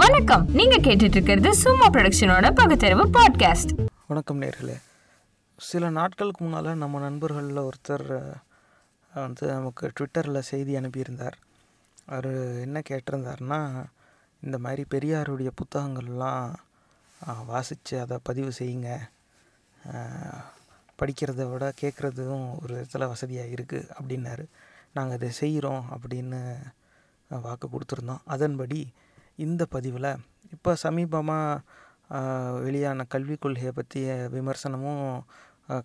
வணக்கம். நீங்க கேட்டுட்டு இருக்கிறது சும்மா ப்ரொடக்ஷனோட பகுத்தறிவு பாட்காஸ்ட் வணக்கம் நேர்களே. சில நாட்களுக்கு முன்னால் நம்ம நண்பர்களில் ஒருத்தர் வந்து நமக்கு ட்விட்டரில் செய்தி அனுப்பியிருந்தார். அவர் என்ன கேட்டிருந்தாருன்னா இந்த மாதிரி பெரியாருடைய புத்தகங்கள்லாம் வாசித்து அதை பதிவு செய்யுங்க. படிக்கிறத விட கேட்குறதும் ஒரு விதத்தில் வசதியாக இருக்குது அப்படின்னாரு. நாங்கள் அதை செய்கிறோம் அப்படின்னு வாக்கு கொடுத்துருந்தோம். அதன்படி இந்த பதிவில் இப்போ சமீபமாக வெளியான கல்விக் கொள்கையை பற்றிய விமர்சனமும்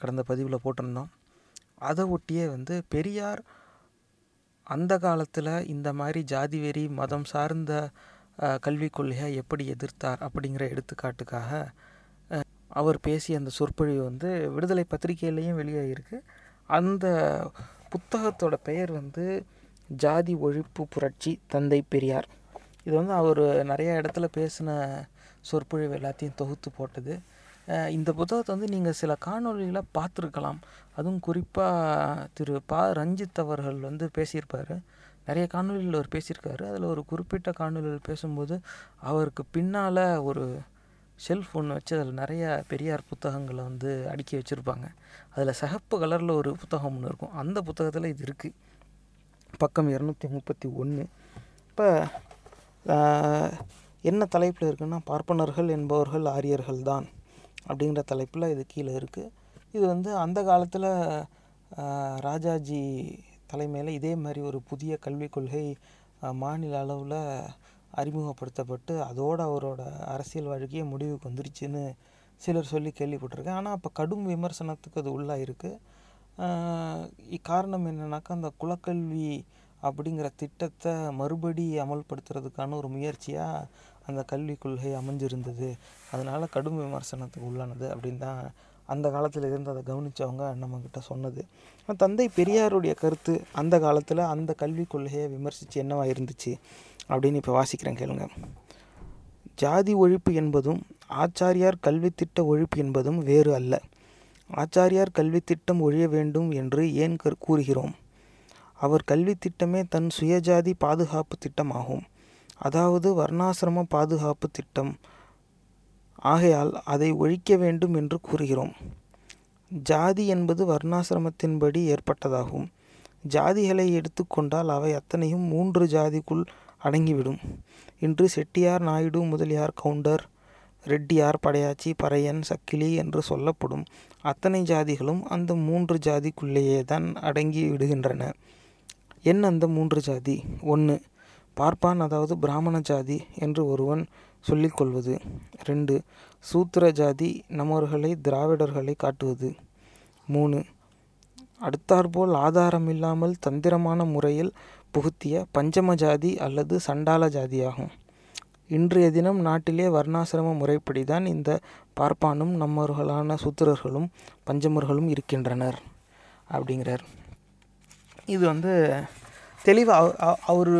கடந்த பதிவில் போட்டிருந்தோம். அதை ஒட்டியே வந்து பெரியார் அந்த காலத்தில் இந்த மாதிரி ஜாதி வெறி மதம் சார்ந்த கல்விக் கொள்கையை எப்படி எதிர்த்தார் அப்படிங்கிற எடுத்துக்காட்டுக்காக அவர் பேசிய அந்த சொற்பொழிவு வந்து விடுதலை பத்திரிகையிலையும் வெளியாகிருக்கு அந்த புத்தகத்தோட பெயர் வந்து ஜாதி ஒழிப்பு புரட்சி தந்தை பெரியார். இது வந்து அவர் நிறைய இடத்துல பேசின சொற்பொழிவு எல்லாத்தையும் தொகுத்து போட்டது. இந்த புத்தகத்தை வந்து நீங்கள் சில காணொளிகளை பார்த்துருக்கலாம். அதுவும் குறிப்பாக திரு ப. ரஞ்சித் அவர்கள் வந்து பேசியிருப்பார். நிறைய காணொளிகள் அவர் பேசியிருக்காரு. அதில் ஒரு குறிப்பிட்ட காணொளிகள் பேசும்போது அவருக்கு பின்னால் ஒரு ஷெல்ஃப் ஒன்று வச்சு அதில் நிறைய பெரியார் புத்தகங்களை வந்து அடுக்கி வச்சுருப்பாங்க. அதில் சிகப்பு கலரில் ஒரு புத்தகம் ஒன்று இருக்கும். அந்த புத்தகத்தில் இது இருக்குது பக்கம் இரநூத்தி முப்பத்தி ஒன்று இப்போ என்ன தலைப்பில் இருக்குன்னா பார்ப்பனர்கள் என்பவர்கள் ஆரியர்கள் தான் அப்படிங்கிற தலைப்பில் இது கீழே இருக்குது இது வந்து அந்த காலத்தில் ராஜாஜி தலைமையில் இதே மாதிரி ஒரு புதிய கல்விக் கொள்கை மாநில அளவில் அறிமுகப்படுத்தப்பட்டு அதோடு அவரோட அரசியல் வாழ்க்கையே முடிவுக்கு வந்துருச்சுன்னு சிலர் சொல்லி கேள்விப்பட்டிருக்கேன். ஆனால் அப்போ கடும் விமர்சனத்துக்கு அது உள்ளாயிருக்கு. ஆஹ் இக்காரணம் என்னென்னாக்கா அந்த குலக்கல்வி அப்படிங்கிற திட்டத்தை மறுபடி அமல்படுத்துறதுக்கான ஒரு முயற்சியாக அந்த கல்விக் கொள்கை அமைஞ்சிருந்தது. அதனால் கடும் விமர்சனத்துக்கு உள்ளானது அப்படின்னு தான் அந்த காலத்தில் இருந்து அதை கவனித்தவங்க நம்மக்கிட்ட சொன்னது. தந்தை பெரியாருடைய கருத்து அந்த காலத்தில் அந்த கல்விக் கொள்கையை விமர்சித்து என்னவாக இருந்துச்சு அப்படின்னு இப்போ வாசிக்கிறேன் கேளுங்க. ஜாதி ஒழிப்பு என்பதும் ஆச்சாரியார் கல்வித்திட்ட ஒழிப்பு என்பதும் வேறு அல்ல. ஆச்சாரியார் கல்வித்திட்டம் ஒழிய வேண்டும் என்று ஏன் கூறுகிறோம்? அவர் கல்வி திட்டமே தன் சுயஜாதி பாதுகாப்பு திட்டமாகும். அதாவது வர்ணாசிரம பாதுகாப்பு திட்டம். ஆகையால் அதை ஒழிக்க வேண்டும் என்று கூறுகிறோம். ஜாதி என்பது வர்ணாசிரமத்தின்படி ஏற்பட்டதாகும். ஜாதிகளை எடுத்துக்கொண்டால் அவை அத்தனையும் மூன்று ஜாதிக்குள் அடங்கிவிடும். இன்று செட்டியார் நாயுடு முதலியார் கவுண்டர் ரெட்டியார் படையாச்சி பறையன் சக்கிலி என்று சொல்லப்படும் அத்தனை ஜாதிகளும் அந்த மூன்று ஜாதிக்குள்ளேயே தான் அடங்கி விடுகின்றன. என்ன அந்த மூன்று ஜாதி? ஒன்று பார்ப்பான் அதாவது பிராமண ஜாதி என்று ஒருவன் சொல்லிக்கொள்வது ரெண்டு சூத்திர ஜாதி நம்மவர்களை திராவிடர்களை காட்டுவது. மூணு அடுத்தாற்போல் ஆதாரமில்லாமல் தந்திரமான முறையில் புகுத்திய பஞ்சம ஜாதி அல்லது சண்டால ஜாதியாகும். இன்றைய தினம் நாட்டிலே வர்ணாசிரம முறைப்படி தான் இந்த பார்ப்பானும் நம்மவர்களான சூத்திரர்களும் பஞ்சமர்களும் இருக்கின்றனர் அப்படிங்கிறார். இது வந்து தெளிவாக அவர்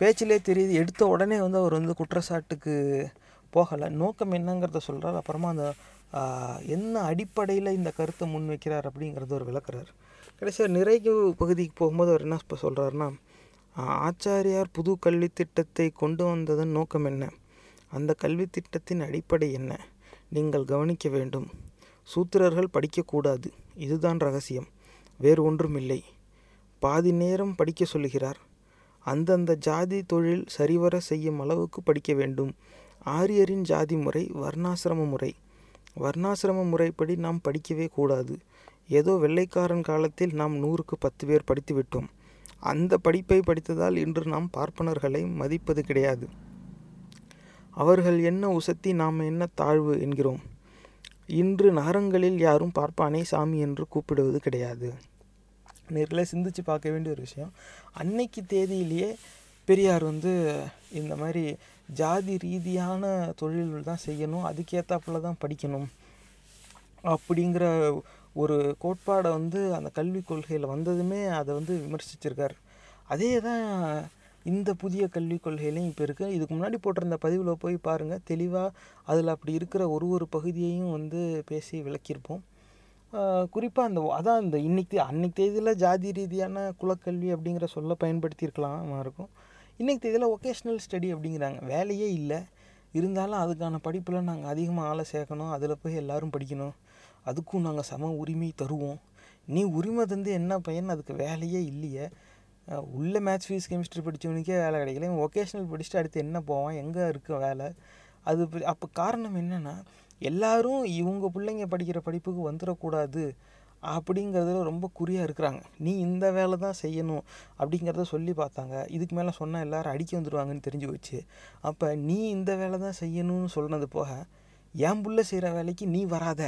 பேச்சிலே தெரியுது. எடுத்த உடனே வந்து அவர் வந்து குற்றச்சாட்டுக்கு போகலை. நோக்கம் என்னங்கிறத சொல்கிறார் அப்புறமா அந்த என்ன அடிப்படையில் இந்த கருத்தை முன்வைக்கிறார் அப்படிங்கிறத ஒரு விளக்குறார். கடைசியாக நிறைவு பகுதிக்கு போகும்போது அவர் என்ன இப்போ சொல்கிறாருன்னா ஆச்சாரியார் புது கல்வி திட்டத்தை கொண்டு வந்ததன் நோக்கம் என்ன? அந்த கல்வி திட்டத்தின் அடிப்படை என்ன? நீங்கள் கவனிக்க வேண்டும். சூத்திரர்கள் படிக்கக்கூடாது. இதுதான் ரகசியம். வேறு ஒன்றும் இல்லை பாதி நேரம் படிக்க சொல்லுகிறார். அந்தந்த ஜாதி தொழில் சரிவர செய்யும் அளவுக்கு படிக்க வேண்டும். ஆரியரின் ஜாதி முறை வர்ணாசிரம முறை. வர்ணாசிரம முறைப்படி நாம் படிக்கவே கூடாது. ஏதோ வெள்ளைக்காரன் காலத்தில் நாம் நூறுக்கு பத்து பேர் படித்து விட்டோம். அந்த படிப்பை படித்ததால் இன்று நாம் பார்ப்பனர்களை மதிப்பது கிடையாது. அவர்கள் என்ன உசத்தி நாம் என்ன தாழ்வு என்கிறோம். இன்று நகரங்களில் யாரும் பார்ப்பானை சாமி என்று கூப்பிடுவது கிடையாது. நேரில் சிந்திச்சு பார்க்க வேண்டிய ஒரு விஷயம். அன்னைக்கு தேதியிலேயே பெரியார் வந்து இந்த மாதிரி ஜாதி ரீதியான தொழில்கள் தான் செய்யணும் அதுக்கேற்றாப்புல தான் படிக்கணும் அப்படிங்கிற ஒரு கோட்பாடை வந்து அந்த கல்விக் கொள்கையில் வந்ததுமே அதை வந்து விமர்சிச்சிருக்கார். அதே தான் இந்த புதிய கல்விக் கொள்கையிலையும் இப்போ இருக்குது இதுக்கு முன்னாடி போட்டிருந்த பதிவில் போய் பாருங்கள் தெளிவாக அதில் அப்படி இருக்கிற ஒரு ஒரு பகுதியையும் வந்து பேசி விளக்கியிருப்போம். குறிப்பாக அந்த அதான் இந்த இன்னைக்கு அன்னைக்கு தேதியில் ஜாதி ரீதியான குலக்கல்வி அப்படிங்கிற சொல்ல பயன்படுத்தியிருக்கலாம் இருக்கும். இன்றைக்கி தேதியில் ஒகேஷ்னல் ஸ்டடி அப்படிங்கிறாங்க. வேலையே இல்லை. இருந்தாலும் அதுக்கான படிப்பில் நாங்கள் அதிகமாக ஆளை சேர்க்கணும். அதில் போய் எல்லோரும் படிக்கணும். அதுக்கும் நாங்கள் சம உரிமை தருவோம். நீ உரிமை தந்து என்ன பையன்? அதுக்கு வேலையே இல்லையே. உள்ளே உள்ள மேத்ஸ் ஃபீஸ் கெமிஸ்ட்ரி படித்தவனுக்கே வேலை கிடைக்கல. இவன் ஒகேஷ்னல் படிச்சுட்டு அடுத்து என்ன போவான்? எங்கே இருக்க வேலை? அது அப்போ காரணம் என்னென்னா எல்லாரும் இவங்க பிள்ளைங்க படிக்கிற படிப்புக்கு வந்துடக்கூடாது அப்படிங்கிறதுல ரொம்ப குறியாக இருக்கிறாங்க. நீ இந்த வேலை தான் செய்யணும் அப்படிங்கிறத சொல்லி பார்த்தாங்க. இதுக்கு மேலே சொன்னால் எல்லோரும் அடிக்க வந்துடுவாங்கன்னு தெரிஞ்சு போச்சு. அப்போ நீ இந்த வேலை தான் செய்யணும்னு சொன்னது போக என் புள்ள செய்கிற வேலைக்கு நீ வராத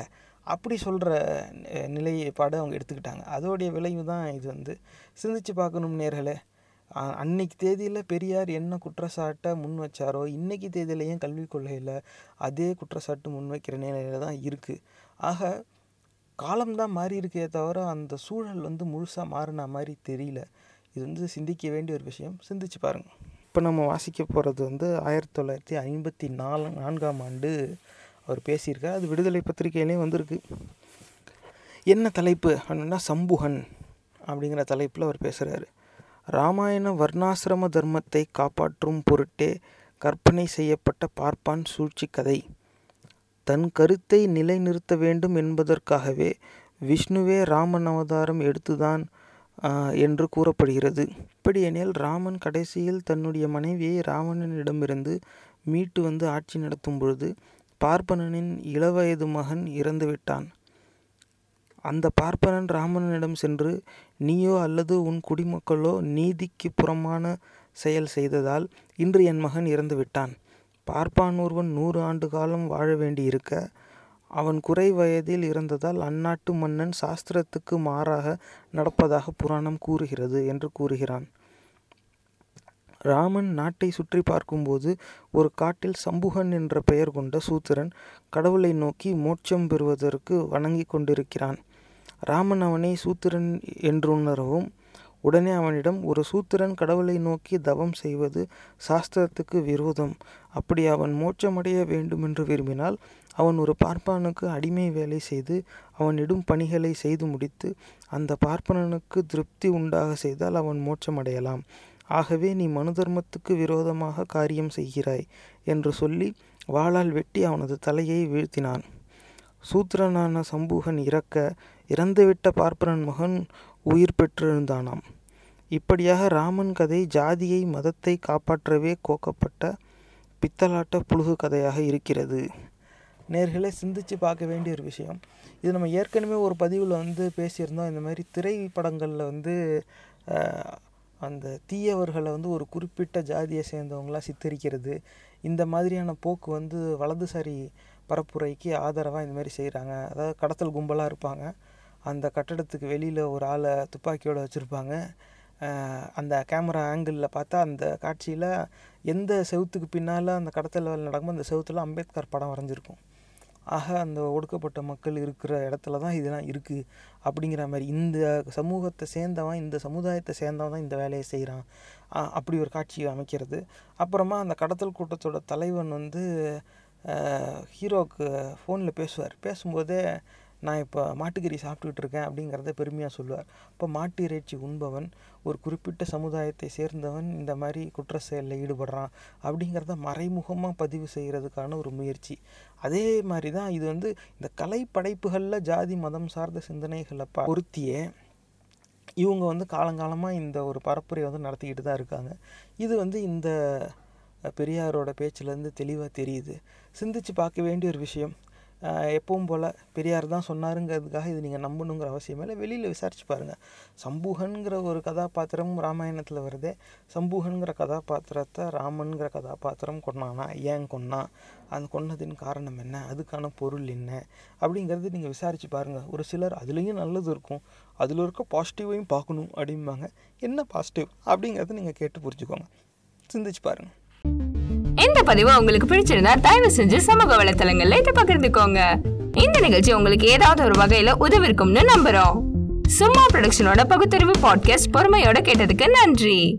அப்படி சொல்கிற நிலைப்பாடு அவங்க எடுத்துக்கிட்டாங்க. அதோடைய விளைவு தான் இது வந்து. சிந்திச்சு பார்க்கணும் நேர்களே. அன்னைக்கு தேதியில் பெரியார் என்ன குற்றச்சாட்டை முன் வச்சாரோ இன்னைக்கு தேதியிலையும் கல்விக் கொள்கையில் அதே குற்றச்சாட்டு முன்வைக்கிற நிலையில தான் இருக்குது ஆக காலம்தான் மாறி இருக்கே தவிர அந்த சூழல் வந்து முழுசாக மாறின மாதிரி தெரியல. இது வந்து சிந்திக்க வேண்டிய ஒரு விஷயம். சிந்திச்சு பாருங்கள் இப்போ நம்ம வாசிக்க போகிறது வந்து ஆயிரத்தி தொள்ளாயிரத்தி ஐம்பத்தி நாலு நான்காம் ஆண்டு அவர் பேசியிருக்கார். அது விடுதலை பத்திரிகையிலையும் வந்திருக்கு. என்ன தலைப்பு அப்படின்னா சம்புகன் அப்படிங்கிற தலைப்பில் அவர் பேசுகிறாரு ராமாயண வர்ணாசிரம தர்மத்தை காப்பாற்றும் பொருட்டே கற்பனை செய்யப்பட்ட பார்ப்பான் சூழ்ச்சி கதை தன் கருத்தை நிலைநிறுத்த வேண்டும் என்பதற்காகவே விஷ்ணுவே ராமன் அவதாரம் எடுத்துதான் என்று கூறப்படுகிறது. இப்படியெனில் ராமன் கடைசியில் தன்னுடைய மனைவியை ராவணனிடமிருந்து மீட்டு வந்து ஆட்சி நடத்தும் பொழுது பார்ப்பனனின் இளவயது மகன் இறந்துவிட்டான். அந்த பார்ப்பனன் ராமனிடம் சென்று நீயோ அல்லது உன் குடிமக்களோ நீதிக்கு புறமான செயல் செய்ததால் இன்று என் மகன் இறந்து விட்டான் பார்ப்பான் ஒருவன் நூறு ஆண்டு காலம் வாழ வேண்டியிருக்க அவன் குறை வயதில் இறந்ததால் அந்நாட்டு மன்னன் சாஸ்திரத்துக்கு மாறாக நடப்பதாக புராணம் கூறுகிறது என்று கூறுகிறான். ராமன் நாட்டை சுற்றி பார்க்கும்போது ஒரு காட்டில் சம்புகன் என்ற பெயர் கொண்ட சூத்திரன் கடவுளை நோக்கி மோட்சம் பெறுவதற்கு வணங்கி கொண்டிருக்கிறான். ராமன் அவனை சூத்திரன் என்றுணரவும் உடனே அவனிடம் ஒரு சூத்திரன் கடவுளை நோக்கி தவம் செய்வது சாஸ்திரத்துக்கு விரோதம். அப்படி அவன் மோட்சமடைய வேண்டுமென்று விரும்பினால் அவன் ஒரு பார்ப்பனுக்கு அடிமை வேலை செய்து அவனிடும் பணிகளை செய்து முடித்து அந்த பார்ப்பனனுக்கு திருப்தி உண்டாக செய்தால் அவன் மோட்சமடையலாம். ஆகவே நீ மனு தர்மத்துக்கு விரோதமாக காரியம் செய்கிறாய் என்று சொல்லி வாளால் வெட்டி அவனது தலையை வீழ்த்தினான். சூத்திரனான சம்பூகன் இறக்க இறந்துவிட்ட பார்ப்பனன் மகன் உயிர் பெற்றிருந்தானாம். இப்படியாக ராமன் கதை ஜாதியை மதத்தை காப்பாற்றவே கோக்கப்பட்ட பித்தலாட்ட புழுகு கதையாக இருக்கிறது. நேர்களை சிந்திச்சு பார்க்க வேண்டிய ஒரு விஷயம். இது நம்ம ஏற்கனவே ஒரு பதிவில் வந்து பேசியிருந்தோம். இந்த மாதிரி திரைப்படங்களில் வந்து அந்த தீயவர்களை வந்து ஒரு குறிப்பிட்ட ஜாதியை சேர்ந்தவங்களாம் சித்தரிக்கிறது. இந்த மாதிரியான போக்கு வந்து வலதுசாரி பரப்புரைக்கு ஆதரவாக இந்த மாதிரி செய்கிறாங்க அதாவது கடத்தல் கும்பலாக இருப்பாங்க. அந்த கட்டடத்துக்கு வெளியில் ஒரு ஆளை துப்பாக்கியோடு வச்சுருப்பாங்க. அந்த கேமரா ஆங்கிளில் பார்த்தா அந்த காட்சியில் எந்த செவுத்துக்கு பின்னால் அந்த கடத்தல் வேலை நடக்குமோ அந்த செவுத்தில் அம்பேத்கர் படம் வரைஞ்சிருக்கும். ஆக அந்த ஒடுக்கப்பட்ட மக்கள் இருக்கிற இடத்துல தான் இதெல்லாம் இருக்குது அப்படிங்கிற மாதிரி இந்த சமூகத்தை சேர்ந்தவன் இந்த சமுதாயத்தை சேர்ந்தவன் தான் இந்த வேலையை செய்கிறான் அப்படி ஒரு காட்சியை அமைக்கிறது. அப்புறமா அந்த கடத்தல் கூட்டத்தோட தலைவன் வந்து ஹீரோக்கு ஹீரோவுக்கு ஃபோனில் பேசுவார். பேசும்போதே நான் இப்போ மாட்டுக்கறி சாப்பிட்டுக்கிட்டு இருக்கேன் அப்படிங்கிறத பெருமையாக சொல்லுவார். இப்போ மாட்டு இறைச்சி உண்பவன் ஒரு குறிப்பிட்ட சமுதாயத்தை சேர்ந்தவன் இந்த மாதிரி குற்ற செயலில் ஈடுபடுறான் அப்படிங்கிறத மறைமுகமாக பதிவு செய்கிறதுக்கான ஒரு முயற்சி. அதே மாதிரி தான் இது வந்து இந்த கலை படைப்புகளில் ஜாதி மதம் சார்ந்த சிந்தனைகளை பொருத்தியே இவங்க வந்து காலங்காலமாக இந்த ஒரு பரப்புரை வந்து நடத்திக்கிட்டு தான் இருக்காங்க. இது வந்து இந்த பெரியாரோட பேச்சிலேருந்து தெளிவாக தெரியுது. சிந்திச்சு பார்க்க வேண்டிய ஒரு விஷயம் எப்பவும் போல் பெரியார் தான் சொன்னாருங்கிறதுக்காக இது நீங்கள் நம்பணுங்கிற அவசியம் இல்லை. வெளியில் விசாரிச்சு பாருங்கள் சம்பூகன்கிற ஒரு கதாபாத்திரம் ராமாயணத்தில் வருதே. சம்பூகன்கிற கதாபாத்திரத்தை ராமன்கிற கதாபாத்திரம் கொண்டானா ஏன் கொன்னான் அந்த கொன்னதின் காரணம் என்ன? அதுக்கான பொருள் என்ன? அப்படிங்கிறது நீங்கள் விசாரித்து பாருங்கள் ஒரு சிலர் அதுலேயும் நல்லது இருக்கும். அதில் இருக்க பாசிட்டிவையும் பார்க்கணும் அப்படிம்பாங்க. என்ன பாசிட்டிவ் அப்படிங்கிறத நீங்கள் கேட்டு புரிஞ்சுக்கோங்க. சிந்திச்சு பாருங்கள் இந்த பதிவு உங்களுக்கு பிடிச்சிருந்தா தயவு செஞ்சு சமூக வலைத்தளங்கள்ல இதை பகிர்ந்துக்கோங்க. இந்த நிகழ்ச்சி உங்களுக்கு ஏதாவது ஒரு வகையில உதவிருக்கும்னு நம்புறோம். சும்மா ப்ரொடக்ஷனோட பகுத்தறிவு பாட்காஸ்ட் பொறுமையோட கேட்டதுக்கு நன்றி.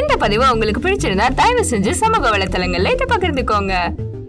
இந்த பதிவு உங்களுக்கு பிடிச்சிருந்தா தயவு செஞ்சு சமூக வலைத்தளங்கள்ல இதை பகிர்ந்துக்கோங்க.